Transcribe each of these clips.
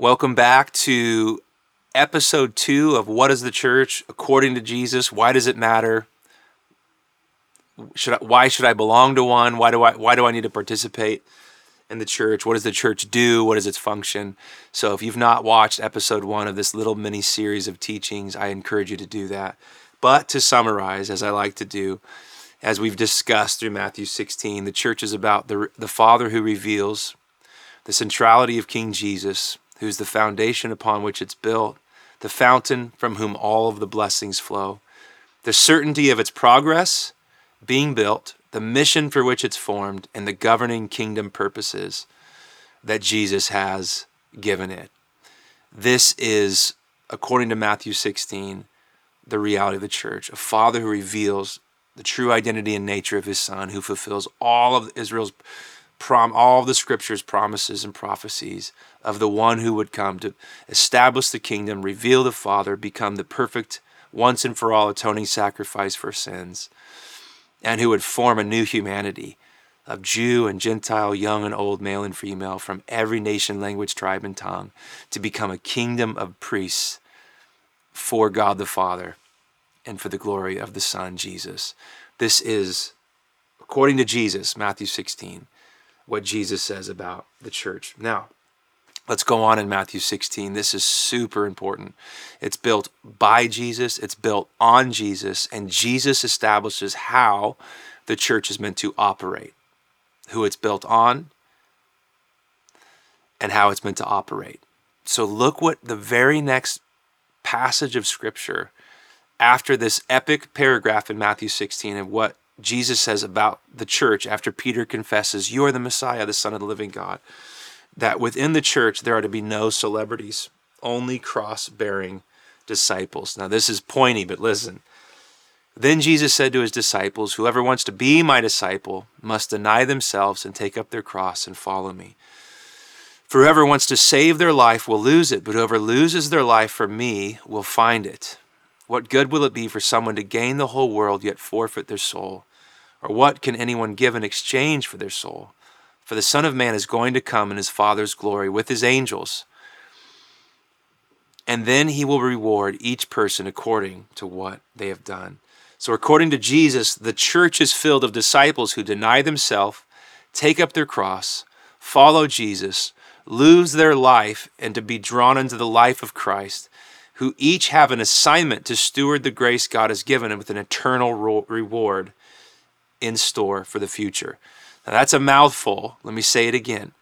Welcome back to episode two of What is the Church According to Jesus? Why does it matter? Should I, why should I belong to one? Why do I why do I need to participate in the church? What does the church do? What is its function? So if you've not watched episode one of this little mini series of teachings, I encourage you to do that. But to summarize, as I like to do, as we've discussed through Matthew 16, the church is about the, the Father who reveals the centrality of King Jesus, who's the foundation upon which it's built, the fountain from whom all of the blessings flow, the certainty of its progress being built, the mission for which it's formed, and the governing kingdom purposes that Jesus has given it. This is, according to Matthew 16, the reality of the church a father who reveals the true identity and nature of his son, who fulfills all of Israel's prom, all the scriptures, promises, and prophecies of the one who would come to establish the kingdom, reveal the Father, become the perfect, once and for all atoning sacrifice for sins, and who would form a new humanity of Jew and Gentile, young and old, male and female, from every nation, language, tribe, and tongue, to become a kingdom of priests for God the Father and for the glory of the Son, Jesus. This is, according to Jesus, Matthew 16, what Jesus says about the church. Now, let's go on in Matthew 16. This is super important. It's built by Jesus, it's built on Jesus, and Jesus establishes how the church is meant to operate, who it's built on, and how it's meant to operate. So, look what the very next passage of Scripture after this epic paragraph in Matthew 16 of what Jesus says about the church after Peter confesses, You are the Messiah, the Son of the living God, that within the church there are to be no celebrities, only cross bearing disciples. Now, this is pointy, but listen. Then Jesus said to his disciples, Whoever wants to be my disciple must deny themselves and take up their cross and follow me. For whoever wants to save their life will lose it, but whoever loses their life for me will find it. What good will it be for someone to gain the whole world yet forfeit their soul? Or what can anyone give in exchange for their soul? For the Son of Man is going to come in his Father's glory with his angels. And then he will reward each person according to what they have done. So, according to Jesus, the church is filled of disciples who deny themselves, take up their cross, follow Jesus, lose their life, and to be drawn into the life of Christ who each have an assignment to steward the grace God has given them with an eternal reward in store for the future. Now, that's a mouthful. Let me say it again.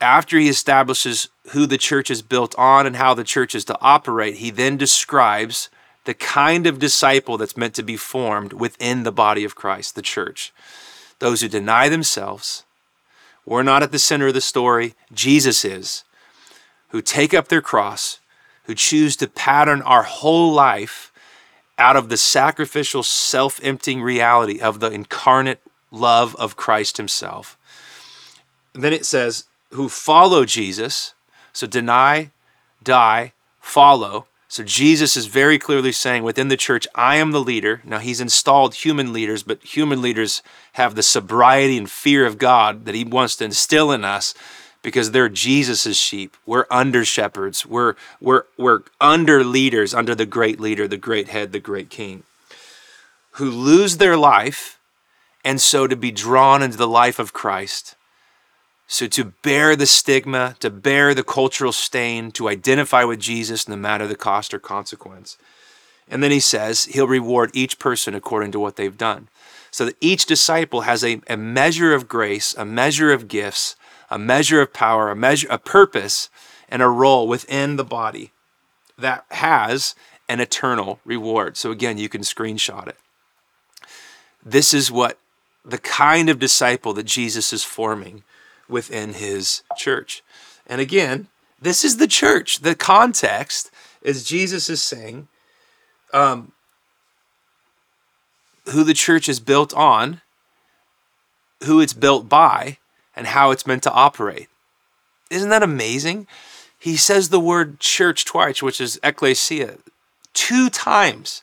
After he establishes who the church is built on and how the church is to operate, he then describes the kind of disciple that's meant to be formed within the body of Christ, the church. Those who deny themselves. We're not at the center of the story, Jesus is. Who take up their cross, who choose to pattern our whole life out of the sacrificial, self emptying reality of the incarnate love of Christ Himself. And then it says, who follow Jesus, so deny, die, follow. So Jesus is very clearly saying within the church, I am the leader. Now he's installed human leaders, but human leaders have the sobriety and fear of God that he wants to instill in us because they're Jesus's sheep. We're under shepherds. We're we're we're under leaders under the great leader, the great head, the great king, who lose their life, and so to be drawn into the life of Christ. So to bear the stigma, to bear the cultural stain, to identify with Jesus no matter the cost or consequence. And then he says he'll reward each person according to what they've done. So that each disciple has a, a measure of grace, a measure of gifts, a measure of power, a measure, a purpose, and a role within the body that has an eternal reward. So again, you can screenshot it. This is what the kind of disciple that Jesus is forming within his church. And again, this is the church. The context is Jesus is saying um, who the church is built on, who it's built by, and how it's meant to operate. Isn't that amazing? He says the word church twice, which is ecclesia, two times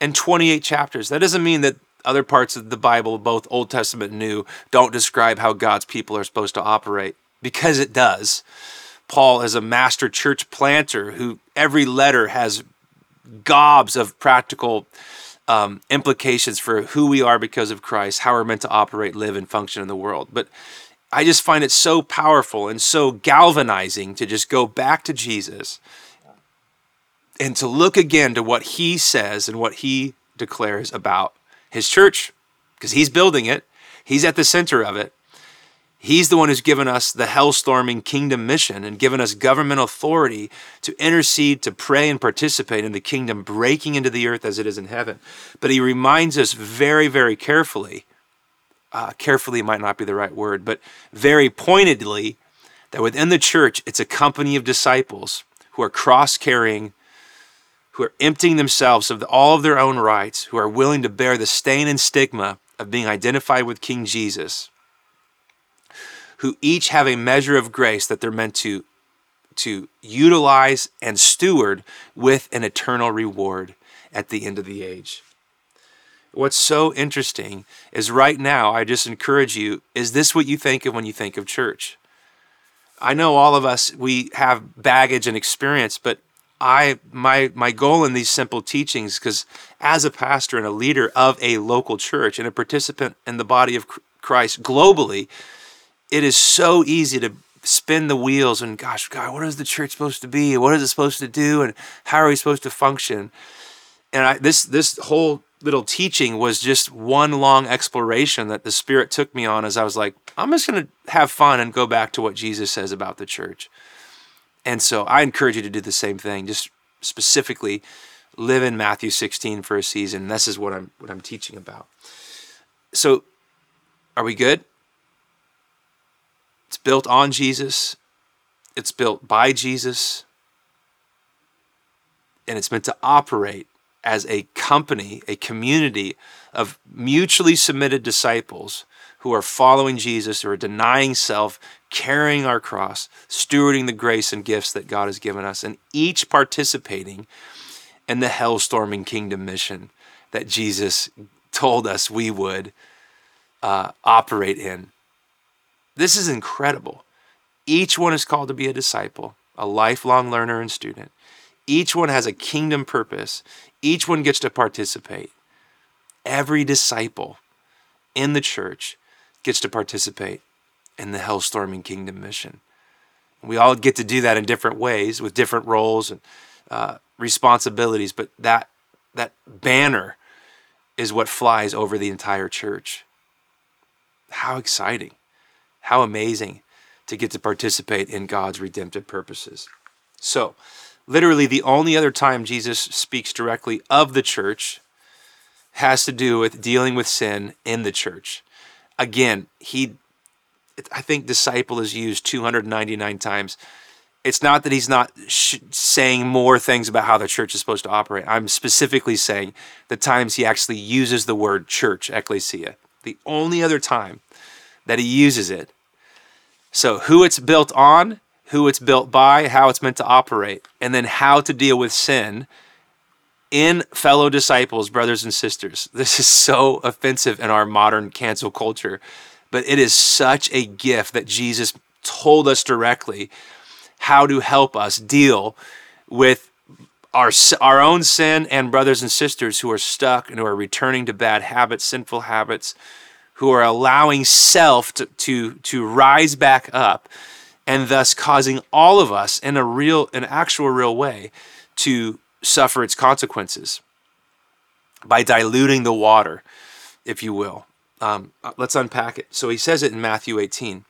in 28 chapters. That doesn't mean that other parts of the Bible, both Old Testament and New, don't describe how God's people are supposed to operate, because it does. Paul is a master church planter who every letter has gobs of practical um, implications for who we are because of Christ, how we're meant to operate, live, and function in the world. But I just find it so powerful and so galvanizing to just go back to Jesus and to look again to what he says and what he declares about his church, because he's building it, he's at the center of it. He's the one who's given us the hellstorming kingdom mission and given us government authority to intercede, to pray, and participate in the kingdom breaking into the earth as it is in heaven. But he reminds us very, very carefully uh, carefully might not be the right word, but very pointedly that within the church, it's a company of disciples who are cross carrying, who are emptying themselves of all of their own rights, who are willing to bear the stain and stigma of being identified with King Jesus who each have a measure of grace that they're meant to, to utilize and steward with an eternal reward at the end of the age. What's so interesting is right now, I just encourage you is this what you think of when you think of church? I know all of us, we have baggage and experience, but I my my goal in these simple teachings because as a pastor and a leader of a local church and a participant in the body of Christ globally it is so easy to spin the wheels and gosh, God, what is the church supposed to be? What is it supposed to do? And how are we supposed to function? And I, this this whole little teaching was just one long exploration that the Spirit took me on as I was like, I'm just going to have fun and go back to what Jesus says about the church. And so I encourage you to do the same thing. Just specifically live in Matthew 16 for a season. This is what I'm what I'm teaching about. So, are we good? It's built on Jesus, it's built by Jesus, and it's meant to operate as a company, a community of mutually submitted disciples who are following Jesus, who are denying self, carrying our cross, stewarding the grace and gifts that God has given us, and each participating in the hell storming kingdom mission that Jesus told us we would uh, operate in. This is incredible. Each one is called to be a disciple, a lifelong learner and student. Each one has a kingdom purpose. Each one gets to participate. Every disciple in the church gets to participate in the hellstorming kingdom mission. We all get to do that in different ways with different roles and uh, responsibilities, but that that banner is what flies over the entire church. How exciting! How amazing to get to participate in God's redemptive purposes. So, literally, the only other time Jesus speaks directly of the church has to do with dealing with sin in the church. Again, he, I think disciple is used 299 times. It's not that he's not sh- saying more things about how the church is supposed to operate. I'm specifically saying the times he actually uses the word church, ecclesia. The only other time that he uses it. So, who it's built on, who it's built by, how it's meant to operate, and then how to deal with sin in fellow disciples, brothers and sisters. This is so offensive in our modern cancel culture, but it is such a gift that Jesus told us directly how to help us deal with our, our own sin and brothers and sisters who are stuck and who are returning to bad habits, sinful habits, who are allowing self to, to, to rise back up and thus causing all of us in a real, an actual real way to suffer its consequences by diluting the water, if you will. Um, uh, let's unpack it. So he says it in Matthew 18.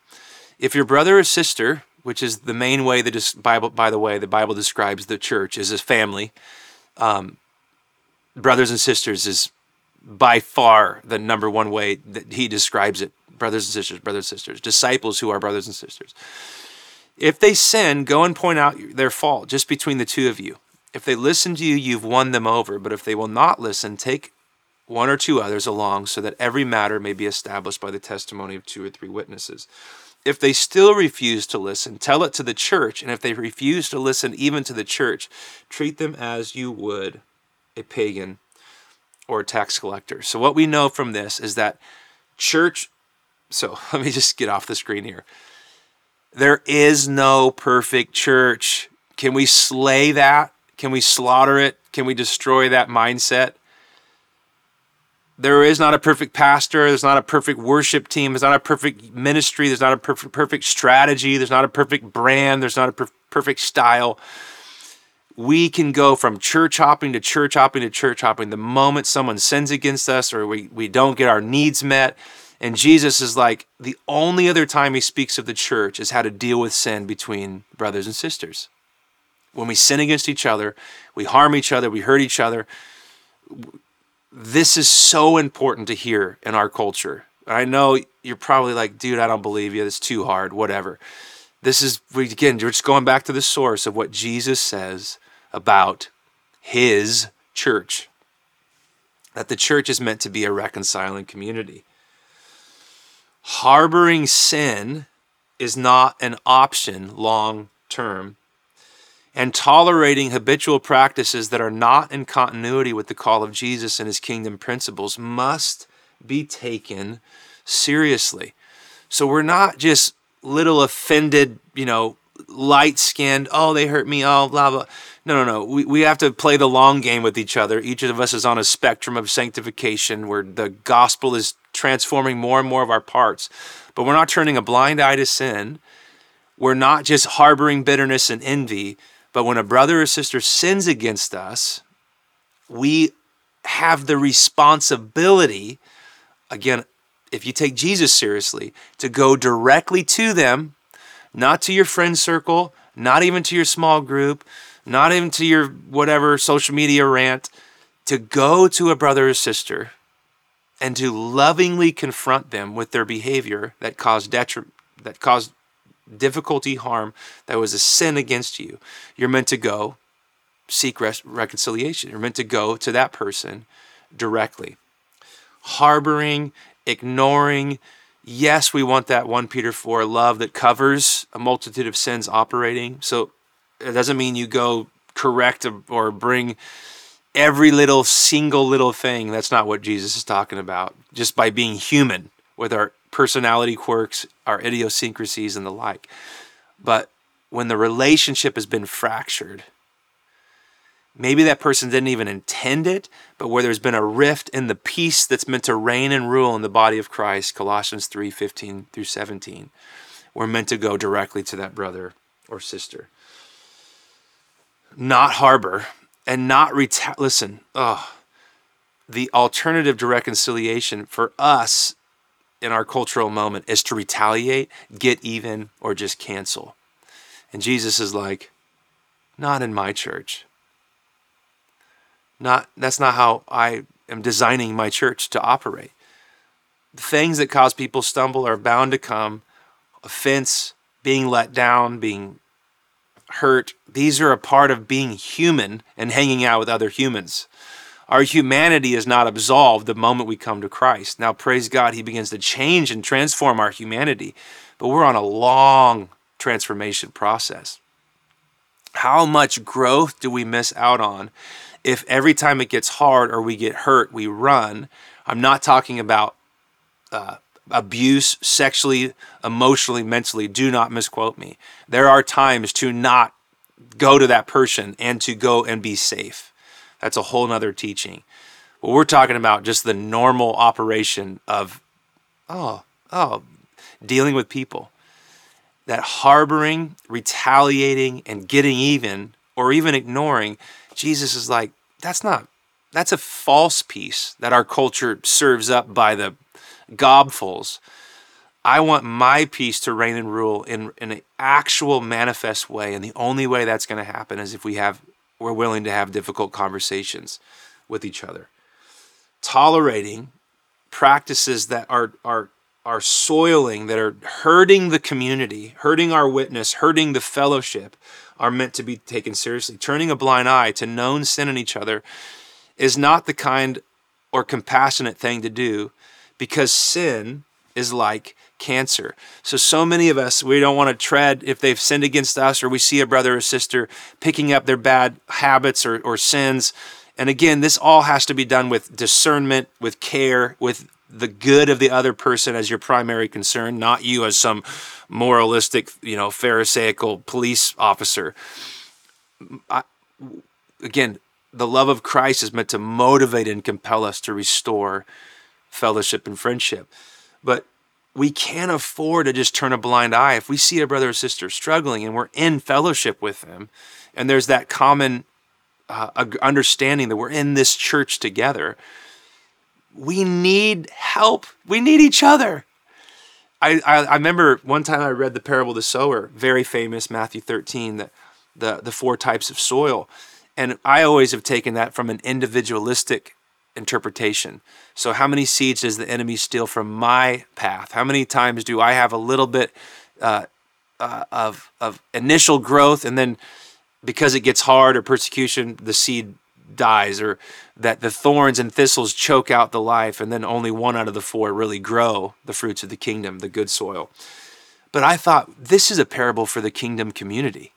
If your brother or sister, which is the main way the Bible, by the way, the Bible describes the church is a family. Um, brothers and sisters is by far the number one way that he describes it brothers and sisters, brothers and sisters, disciples who are brothers and sisters. If they sin, go and point out their fault just between the two of you. If they listen to you, you've won them over. But if they will not listen, take one or two others along so that every matter may be established by the testimony of two or three witnesses. If they still refuse to listen, tell it to the church. And if they refuse to listen even to the church, treat them as you would a pagan or a tax collector. So, what we know from this is that church, so let me just get off the screen here. There is no perfect church. Can we slay that? Can we slaughter it? Can we destroy that mindset? There is not a perfect pastor. There's not a perfect worship team. There's not a perfect ministry. There's not a perfect, perfect strategy. There's not a perfect brand. There's not a per- perfect style. We can go from church hopping to church hopping to church hopping the moment someone sins against us or we, we don't get our needs met. And Jesus is like, the only other time he speaks of the church is how to deal with sin between brothers and sisters. When we sin against each other, we harm each other, we hurt each other this is so important to hear in our culture. I know you're probably like, dude, I don't believe you. It's too hard, whatever. This is, again, you're just going back to the source of what Jesus says about his church. That the church is meant to be a reconciling community. Harboring sin is not an option long term and tolerating habitual practices that are not in continuity with the call of Jesus and his kingdom principles must be taken seriously. So we're not just little offended, you know, light skinned, oh, they hurt me, oh, blah, blah. No, no, no. We, we have to play the long game with each other. Each of us is on a spectrum of sanctification where the gospel is transforming more and more of our parts. But we're not turning a blind eye to sin. We're not just harboring bitterness and envy but when a brother or sister sins against us, we have the responsibility, again, if you take Jesus seriously, to go directly to them, not to your friend circle, not even to your small group, not even to your whatever social media rant, to go to a brother or sister and to lovingly confront them with their behavior that caused detriment that caused difficulty, harm, that was a sin against you, you're meant to go seek res- reconciliation. You're meant to go to that person directly. Harboring, ignoring, yes, we want that 1 Peter 4 love that covers a multitude of sins operating. So it doesn't mean you go correct or bring every little single little thing. That's not what Jesus is talking about. Just by being human with our personality quirks, our idiosyncrasies, and the like. But when the relationship has been fractured, maybe that person didn't even intend it, but where there's been a rift in the peace that's meant to reign and rule in the body of Christ, Colossians 3 15 through 17, we're meant to go directly to that brother or sister. Not harbor and not reta- listen, oh, the alternative to reconciliation for us in our cultural moment is to retaliate, get even, or just cancel. And Jesus is like, not in my church. Not that's not how I am designing my church to operate. The things that cause people stumble are bound to come. Offense, being let down, being hurt. These are a part of being human and hanging out with other humans. Our humanity is not absolved the moment we come to Christ. Now, praise God, He begins to change and transform our humanity, but we're on a long transformation process. How much growth do we miss out on if every time it gets hard or we get hurt, we run? I'm not talking about uh, abuse sexually, emotionally, mentally. Do not misquote me. There are times to not go to that person and to go and be safe. That's a whole nother teaching. But we're talking about just the normal operation of, oh, oh, dealing with people. That harboring, retaliating, and getting even, or even ignoring, Jesus is like, that's not, that's a false peace that our culture serves up by the gobfuls. I want my peace to reign and rule in, in an actual manifest way. And the only way that's going to happen is if we have we're willing to have difficult conversations with each other. Tolerating practices that are, are, are soiling, that are hurting the community, hurting our witness, hurting the fellowship, are meant to be taken seriously. Turning a blind eye to known sin in each other is not the kind or compassionate thing to do because sin is like cancer. So, so many of us, we don't want to tread if they've sinned against us or we see a brother or sister picking up their bad habits or, or sins. And again, this all has to be done with discernment, with care, with the good of the other person as your primary concern, not you as some moralistic, you know, pharisaical police officer. I, again, the love of Christ is meant to motivate and compel us to restore fellowship and friendship. But we can't afford to just turn a blind eye. If we see a brother or sister struggling and we're in fellowship with them, and there's that common uh, understanding that we're in this church together, we need help. We need each other. I, I, I, remember one time I read the parable of the sower, very famous, Matthew 13, the, the, the four types of soil. And I always have taken that from an individualistic interpretation. So, how many seeds does the enemy steal from my path? How many times do I have a little bit uh, uh, of, of initial growth and then because it gets hard or persecution, the seed dies, or that the thorns and thistles choke out the life, and then only one out of the four really grow the fruits of the kingdom, the good soil. But I thought this is a parable for the kingdom community.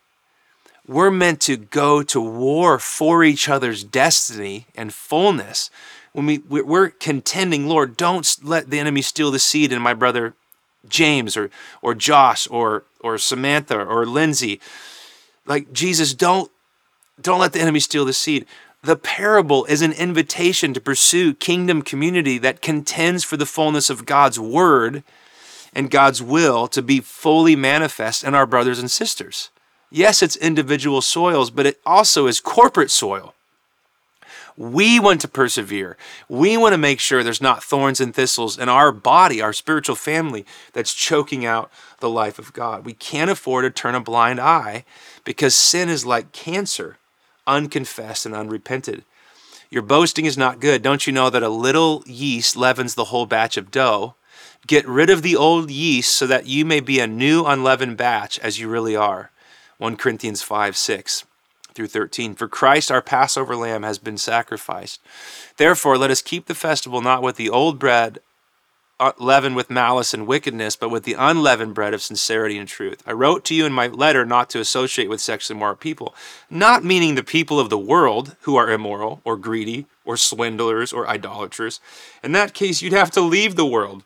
We're meant to go to war for each other's destiny and fullness. When we, we're contending, Lord, don't let the enemy steal the seed in my brother James or, or Josh or, or Samantha or Lindsay like Jesus, don't don't let the enemy steal the seed. The parable is an invitation to pursue kingdom community that contends for the fullness of God's word and God's will to be fully manifest in our brothers and sisters. Yes, it's individual soils, but it also is corporate soil. We want to persevere. We want to make sure there's not thorns and thistles in our body, our spiritual family, that's choking out the life of God. We can't afford to turn a blind eye because sin is like cancer, unconfessed and unrepented. Your boasting is not good. Don't you know that a little yeast leavens the whole batch of dough? Get rid of the old yeast so that you may be a new unleavened batch as you really are. 1 Corinthians 5 6 through 13. For Christ, our Passover lamb, has been sacrificed. Therefore, let us keep the festival not with the old bread uh, leavened with malice and wickedness, but with the unleavened bread of sincerity and truth. I wrote to you in my letter not to associate with sexually immoral people, not meaning the people of the world who are immoral or greedy or swindlers or idolaters. In that case, you'd have to leave the world.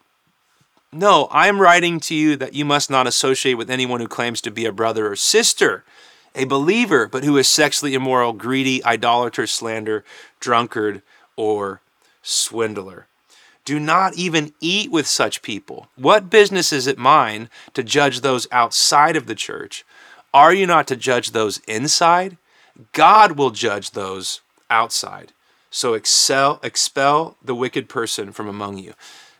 No, I am writing to you that you must not associate with anyone who claims to be a brother or sister a believer, but who is sexually immoral, greedy, idolater, slander, drunkard, or swindler. Do not even eat with such people. What business is it mine to judge those outside of the church? Are you not to judge those inside? God will judge those outside. So excel, expel the wicked person from among you.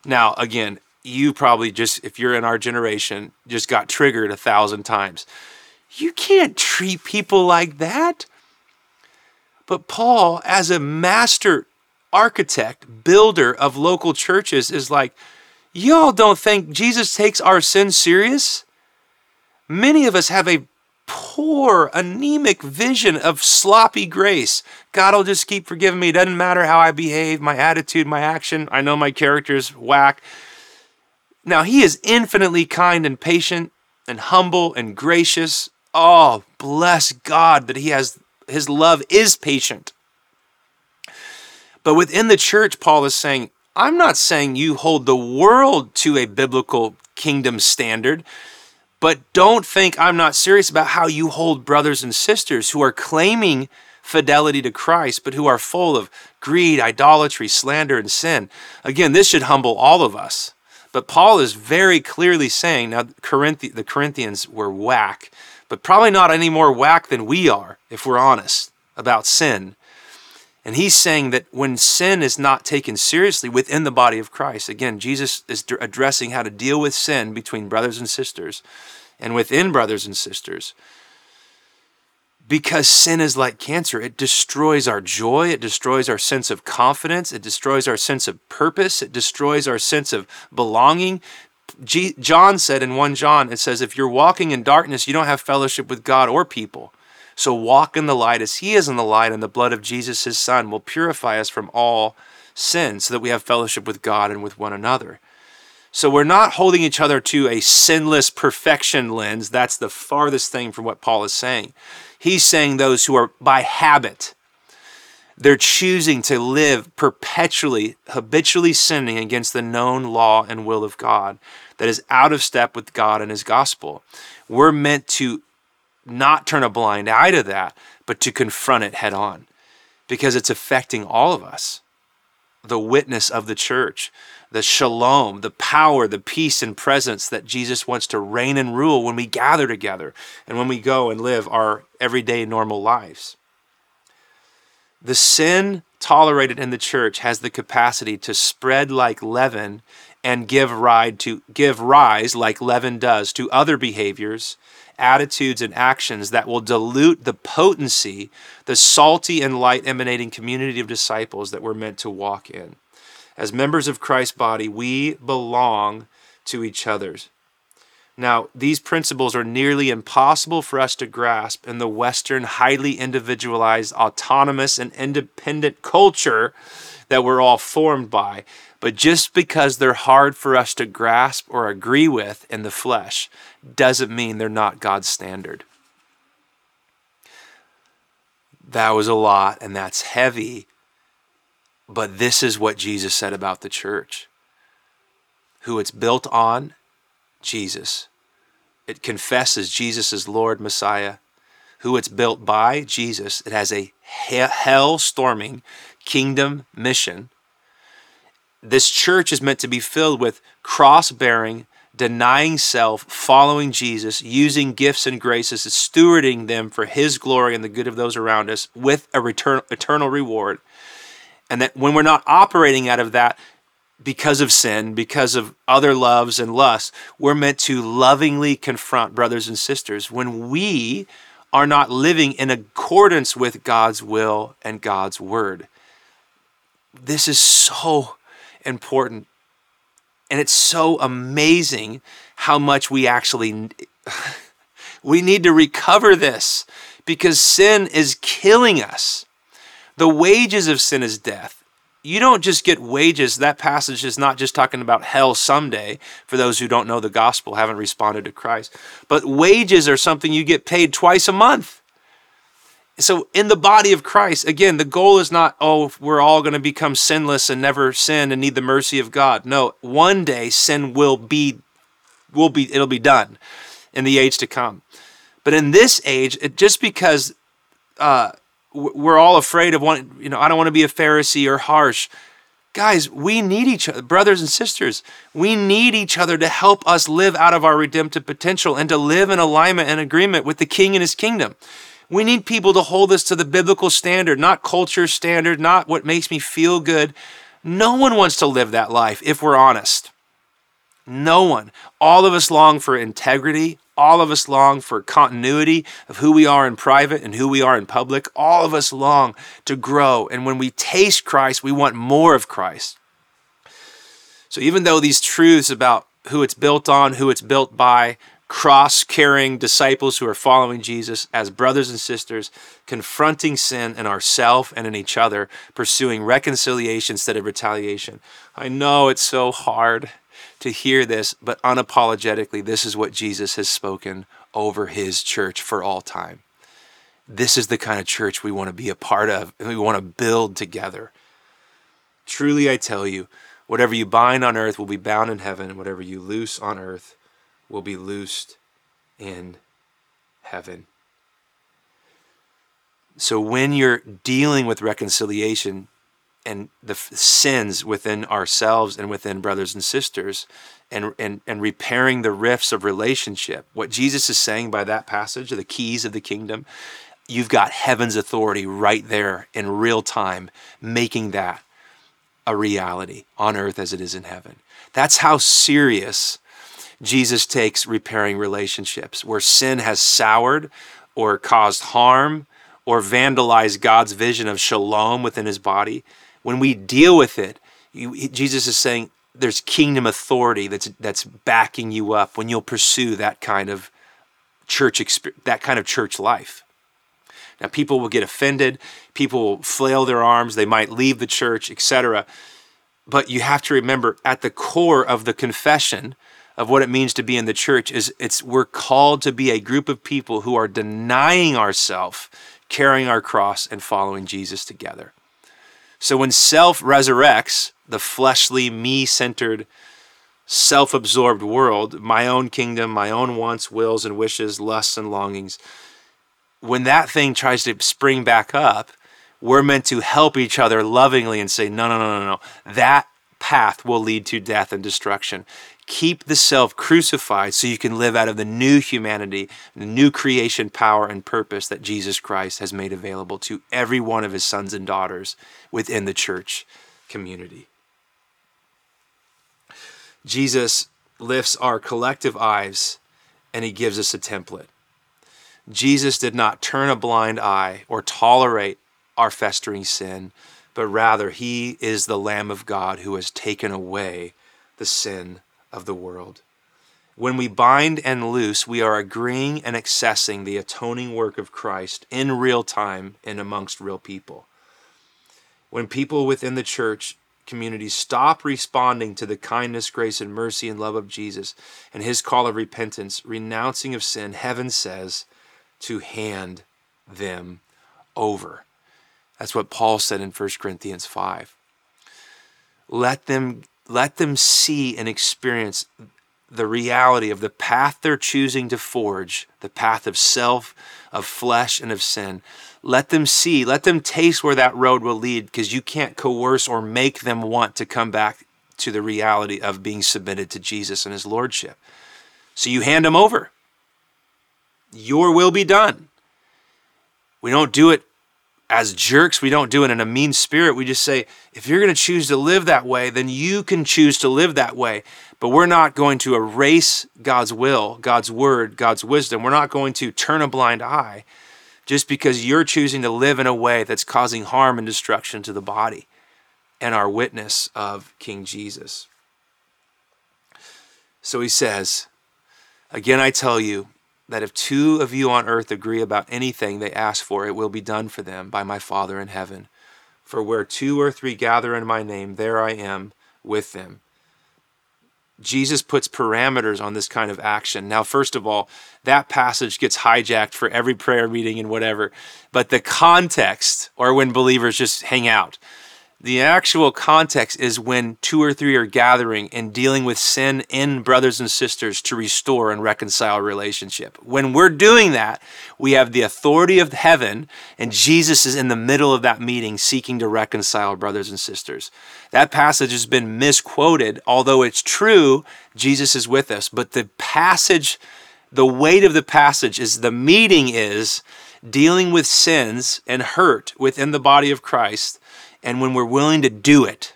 Now, again, you probably just, if you're in our generation, just got triggered a thousand times. You can't treat people like that. But Paul, as a master architect, builder of local churches, is like, y'all don't think Jesus takes our sins serious? Many of us have a poor, anemic vision of sloppy grace. God will just keep forgiving me. It doesn't matter how I behave, my attitude, my action. I know my character's whack. Now, He is infinitely kind and patient and humble and gracious Oh, bless God that He has His love is patient. But within the church, Paul is saying, I'm not saying you hold the world to a biblical kingdom standard, but don't think I'm not serious about how you hold brothers and sisters who are claiming fidelity to Christ, but who are full of greed, idolatry, slander, and sin. Again, this should humble all of us. But Paul is very clearly saying now, Corinthi- the Corinthians were whack but probably not any more whack than we are, if we're honest about sin. And he's saying that when sin is not taken seriously within the body of Christ, again, Jesus is addressing how to deal with sin between brothers and sisters and within brothers and sisters. Because sin is like cancer, it destroys our joy, it destroys our sense of confidence, it destroys our sense of purpose, it destroys our sense of belonging. G- John said in 1 John, it says, If you're walking in darkness, you don't have fellowship with God or people. So walk in the light as He is in the light, and the blood of Jesus, His Son, will purify us from all sin so that we have fellowship with God and with one another. So we're not holding each other to a sinless perfection lens. That's the farthest thing from what Paul is saying. He's saying those who are by habit, they're choosing to live perpetually, habitually sinning against the known law and will of God that is out of step with God and His gospel. We're meant to not turn a blind eye to that, but to confront it head on because it's affecting all of us. The witness of the church, the shalom, the power, the peace and presence that Jesus wants to reign and rule when we gather together and when we go and live our everyday normal lives. The sin tolerated in the church has the capacity to spread like leaven and give rise to give rise like leaven does to other behaviors, attitudes and actions that will dilute the potency, the salty and light emanating community of disciples that we're meant to walk in. As members of Christ's body, we belong to each other's. Now, these principles are nearly impossible for us to grasp in the Western, highly individualized, autonomous, and independent culture that we're all formed by. But just because they're hard for us to grasp or agree with in the flesh doesn't mean they're not God's standard. That was a lot, and that's heavy. But this is what Jesus said about the church who it's built on Jesus. It confesses Jesus is Lord, Messiah. Who it's built by, Jesus. It has a hell storming kingdom mission. This church is meant to be filled with cross bearing, denying self, following Jesus, using gifts and graces, stewarding them for His glory and the good of those around us with a return, eternal reward. And that when we're not operating out of that, because of sin, because of other loves and lusts, we're meant to lovingly confront brothers and sisters when we are not living in accordance with God's will and God's word. This is so important. And it's so amazing how much we actually we need to recover this because sin is killing us. The wages of sin is death you don't just get wages. That passage is not just talking about hell someday for those who don't know the gospel, haven't responded to Christ. But wages are something you get paid twice a month. So, in the body of Christ, again, the goal is not, oh, we're all going to become sinless and never sin and need the mercy of God. No, one day sin will be, will be, it'll be done in the age to come. But in this age, it, just because uh, we're all afraid of one you know i don't want to be a pharisee or harsh guys we need each other brothers and sisters we need each other to help us live out of our redemptive potential and to live in alignment and agreement with the king and his kingdom we need people to hold us to the biblical standard not culture standard not what makes me feel good no one wants to live that life if we're honest no one all of us long for integrity all of us long for continuity of who we are in private and who we are in public. All of us long to grow. And when we taste Christ, we want more of Christ. So even though these truths about who it's built on, who it's built by, cross carrying disciples who are following Jesus as brothers and sisters, confronting sin in ourselves and in each other, pursuing reconciliation instead of retaliation. I know it's so hard to hear this, but unapologetically, this is what Jesus has spoken over his church for all time. This is the kind of church we want to be a part of and we want to build together. Truly, I tell you, whatever you bind on earth will be bound in heaven, and whatever you loose on earth will be loosed in heaven. So, when you're dealing with reconciliation, and the sins within ourselves and within brothers and sisters and, and, and repairing the rifts of relationship. What Jesus is saying by that passage, of the keys of the kingdom, you've got heaven's authority right there in real time, making that a reality on earth as it is in heaven. That's how serious Jesus takes repairing relationships. Where sin has soured or caused harm or vandalized God's vision of shalom within his body, when we deal with it, you, Jesus is saying there's kingdom authority that's that's backing you up when you'll pursue that kind of church that kind of church life. Now people will get offended, people will flail their arms, they might leave the church, etc. But you have to remember at the core of the confession of what it means to be in the church is it's we're called to be a group of people who are denying ourselves, carrying our cross and following Jesus together. So when self resurrects, the fleshly, me centered, self absorbed world, my own kingdom, my own wants, wills, and wishes, lusts, and longings, when that thing tries to spring back up, we're meant to help each other lovingly and say, no, no, no, no, no. That path will lead to death and destruction. Keep the self crucified so you can live out of the new humanity, the new creation power and purpose that Jesus Christ has made available to every one of his sons and daughters within the church community. Jesus lifts our collective eyes and he gives us a template. Jesus did not turn a blind eye or tolerate our festering sin, but rather he is the Lamb of God who has taken away the sin of the world. When we bind and loose, we are agreeing and accessing the atoning work of Christ in real time and amongst real people. When people within the church community stop responding to the kindness, grace, and mercy and love of Jesus and his call of repentance, renouncing of sin, heaven says to hand them over. That's what Paul said in 1 Corinthians 5. Let them let them see and experience the reality of the path they're choosing to forge, the path of self, of flesh, and of sin. Let them see, let them taste where that road will lead because you can't coerce or make them want to come back to the reality of being submitted to Jesus and his lordship. So you hand them over. Your will be done. We don't do it as jerks. We don't do it in a mean spirit. We just say, if you're going to choose to live that way, then you can choose to live that way. But we're not going to erase God's will, God's word, God's wisdom. We're not going to turn a blind eye just because you're choosing to live in a way that's causing harm and destruction to the body and our witness of King Jesus. So he says, Again, I tell you, that if two of you on earth agree about anything they ask for, it will be done for them by my Father in heaven. For where two or three gather in my name, there I am with them. Jesus puts parameters on this kind of action. Now, first of all, that passage gets hijacked for every prayer meeting and whatever, but the context, or when believers just hang out, the actual context is when two or three are gathering and dealing with sin in brothers and sisters to restore and reconcile relationship. When we're doing that, we have the authority of heaven, and Jesus is in the middle of that meeting seeking to reconcile brothers and sisters. That passage has been misquoted, although it's true, Jesus is with us. But the passage, the weight of the passage is the meeting is dealing with sins and hurt within the body of Christ and when we're willing to do it,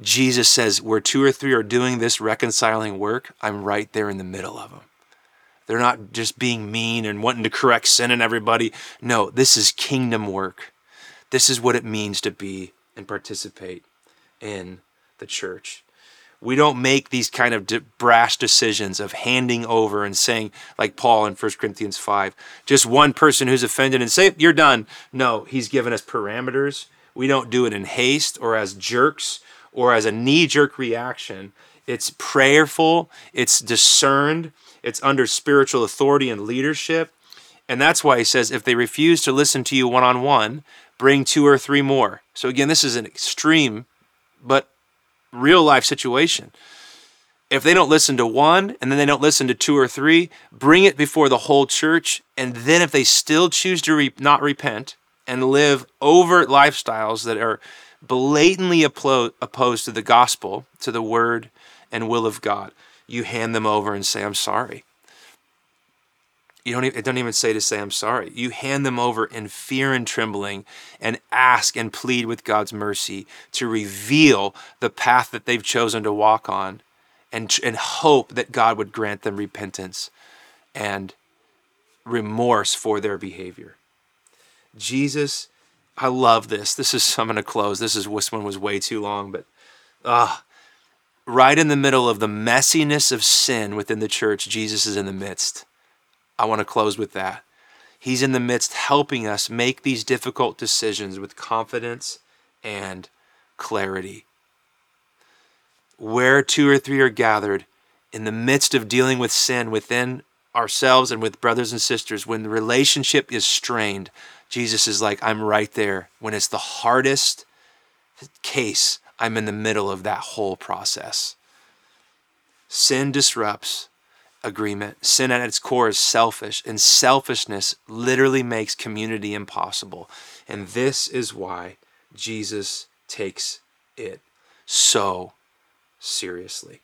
Jesus says, where two or three are doing this reconciling work, I'm right there in the middle of them. They're not just being mean and wanting to correct sin in everybody. No, this is kingdom work. This is what it means to be and participate in the church. We don't make these kind of brash decisions of handing over and saying, like Paul in 1 Corinthians 5, just one person who's offended and say, You're done. No, he's given us parameters we don't do it in haste or as jerks or as a knee jerk reaction. It's prayerful, it's discerned, it's under spiritual authority and leadership. And that's why he says if they refuse to listen to you one on one, bring two or three more. So, again, this is an extreme but real life situation. If they don't listen to one and then they don't listen to two or three, bring it before the whole church. And then if they still choose to re- not repent, and live overt lifestyles that are blatantly opposed to the gospel, to the word and will of God, you hand them over and say, I'm sorry. You don't even, don't even say to say, I'm sorry. You hand them over in fear and trembling and ask and plead with God's mercy to reveal the path that they've chosen to walk on and, and hope that God would grant them repentance and remorse for their behavior. Jesus, I love this. This is, I'm to close. This is, this one was way too long, but ah, uh, right in the middle of the messiness of sin within the church, Jesus is in the midst. I want to close with that. He's in the midst helping us make these difficult decisions with confidence and clarity. Where two or three are gathered, in the midst of dealing with sin within ourselves and with brothers and sisters, when the relationship is strained, Jesus is like, I'm right there. When it's the hardest case, I'm in the middle of that whole process. Sin disrupts agreement. Sin at its core is selfish, and selfishness literally makes community impossible. And this is why Jesus takes it so seriously.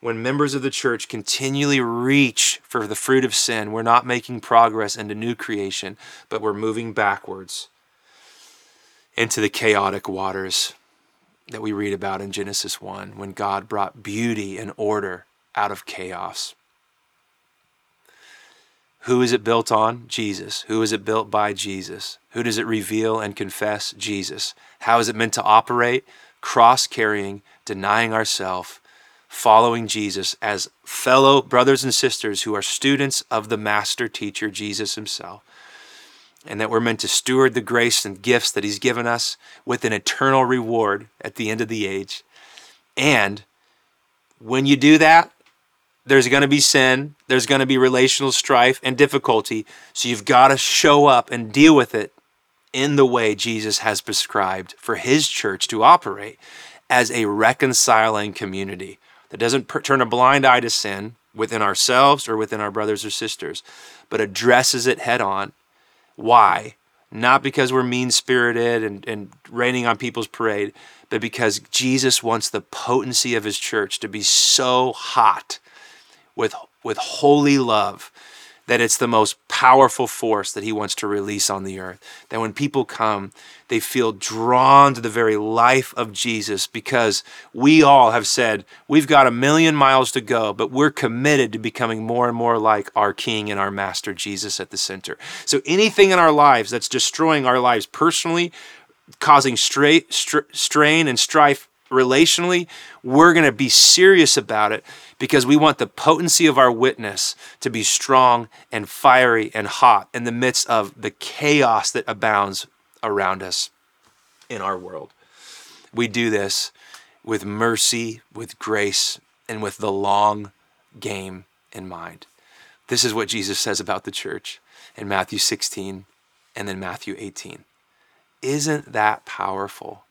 When members of the church continually reach for the fruit of sin, we're not making progress into new creation, but we're moving backwards into the chaotic waters that we read about in Genesis 1 when God brought beauty and order out of chaos. Who is it built on? Jesus. Who is it built by? Jesus. Who does it reveal and confess? Jesus. How is it meant to operate? Cross carrying, denying ourselves, following Jesus as fellow brothers and sisters who are students of the master teacher, Jesus himself. And that we're meant to steward the grace and gifts that he's given us with an eternal reward at the end of the age. And when you do that, there's going to be sin, there's going to be relational strife and difficulty. So you've got to show up and deal with it in the way Jesus has prescribed for his church to operate as a reconciling community that doesn't per- turn a blind eye to sin within ourselves or within our brothers or sisters, but addresses it head on. Why? Not because we're mean spirited and, and raining on people's parade, but because Jesus wants the potency of his church to be so hot with, with holy love that it's the most powerful force that he wants to release on the earth. That when people come, they feel drawn to the very life of Jesus because we all have said, we've got a million miles to go, but we're committed to becoming more and more like our King and our Master Jesus at the center. So anything in our lives that's destroying our lives personally, causing strain and strife relationally, we're going to be serious about it because we want the potency of our witness to be strong and fiery and hot in the midst of the chaos that abounds around us in our world. We do this with mercy, with grace, and with the long game in mind. This is what Jesus says about the church in Matthew 16 and then Matthew 18. Isn't that powerful?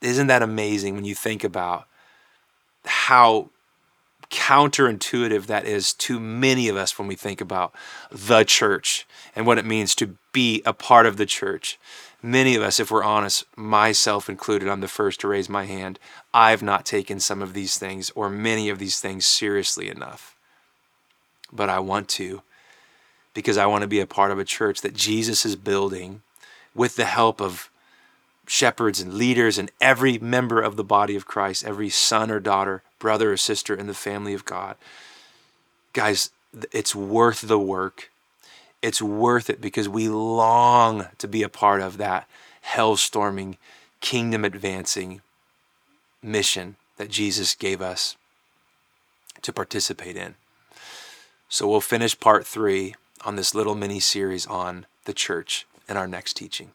Isn't that amazing when you think about how counterintuitive that is to many of us when we think about the church and what it means to be a part of the church. Many of us, if we're honest, myself included, I'm the first to raise my hand. I've not taken some of these things or many of these things seriously enough. But I want to because I want to be a part of a church that Jesus is building with the help of shepherds and leaders and every member of the body of Christ, every son or daughter, brother or sister in the family of God. Guys, it's worth the work. It's worth it because we long to be a part of that hell storming, kingdom advancing mission that Jesus gave us to participate in. So we'll finish part three on this little mini series on the church in our next teaching.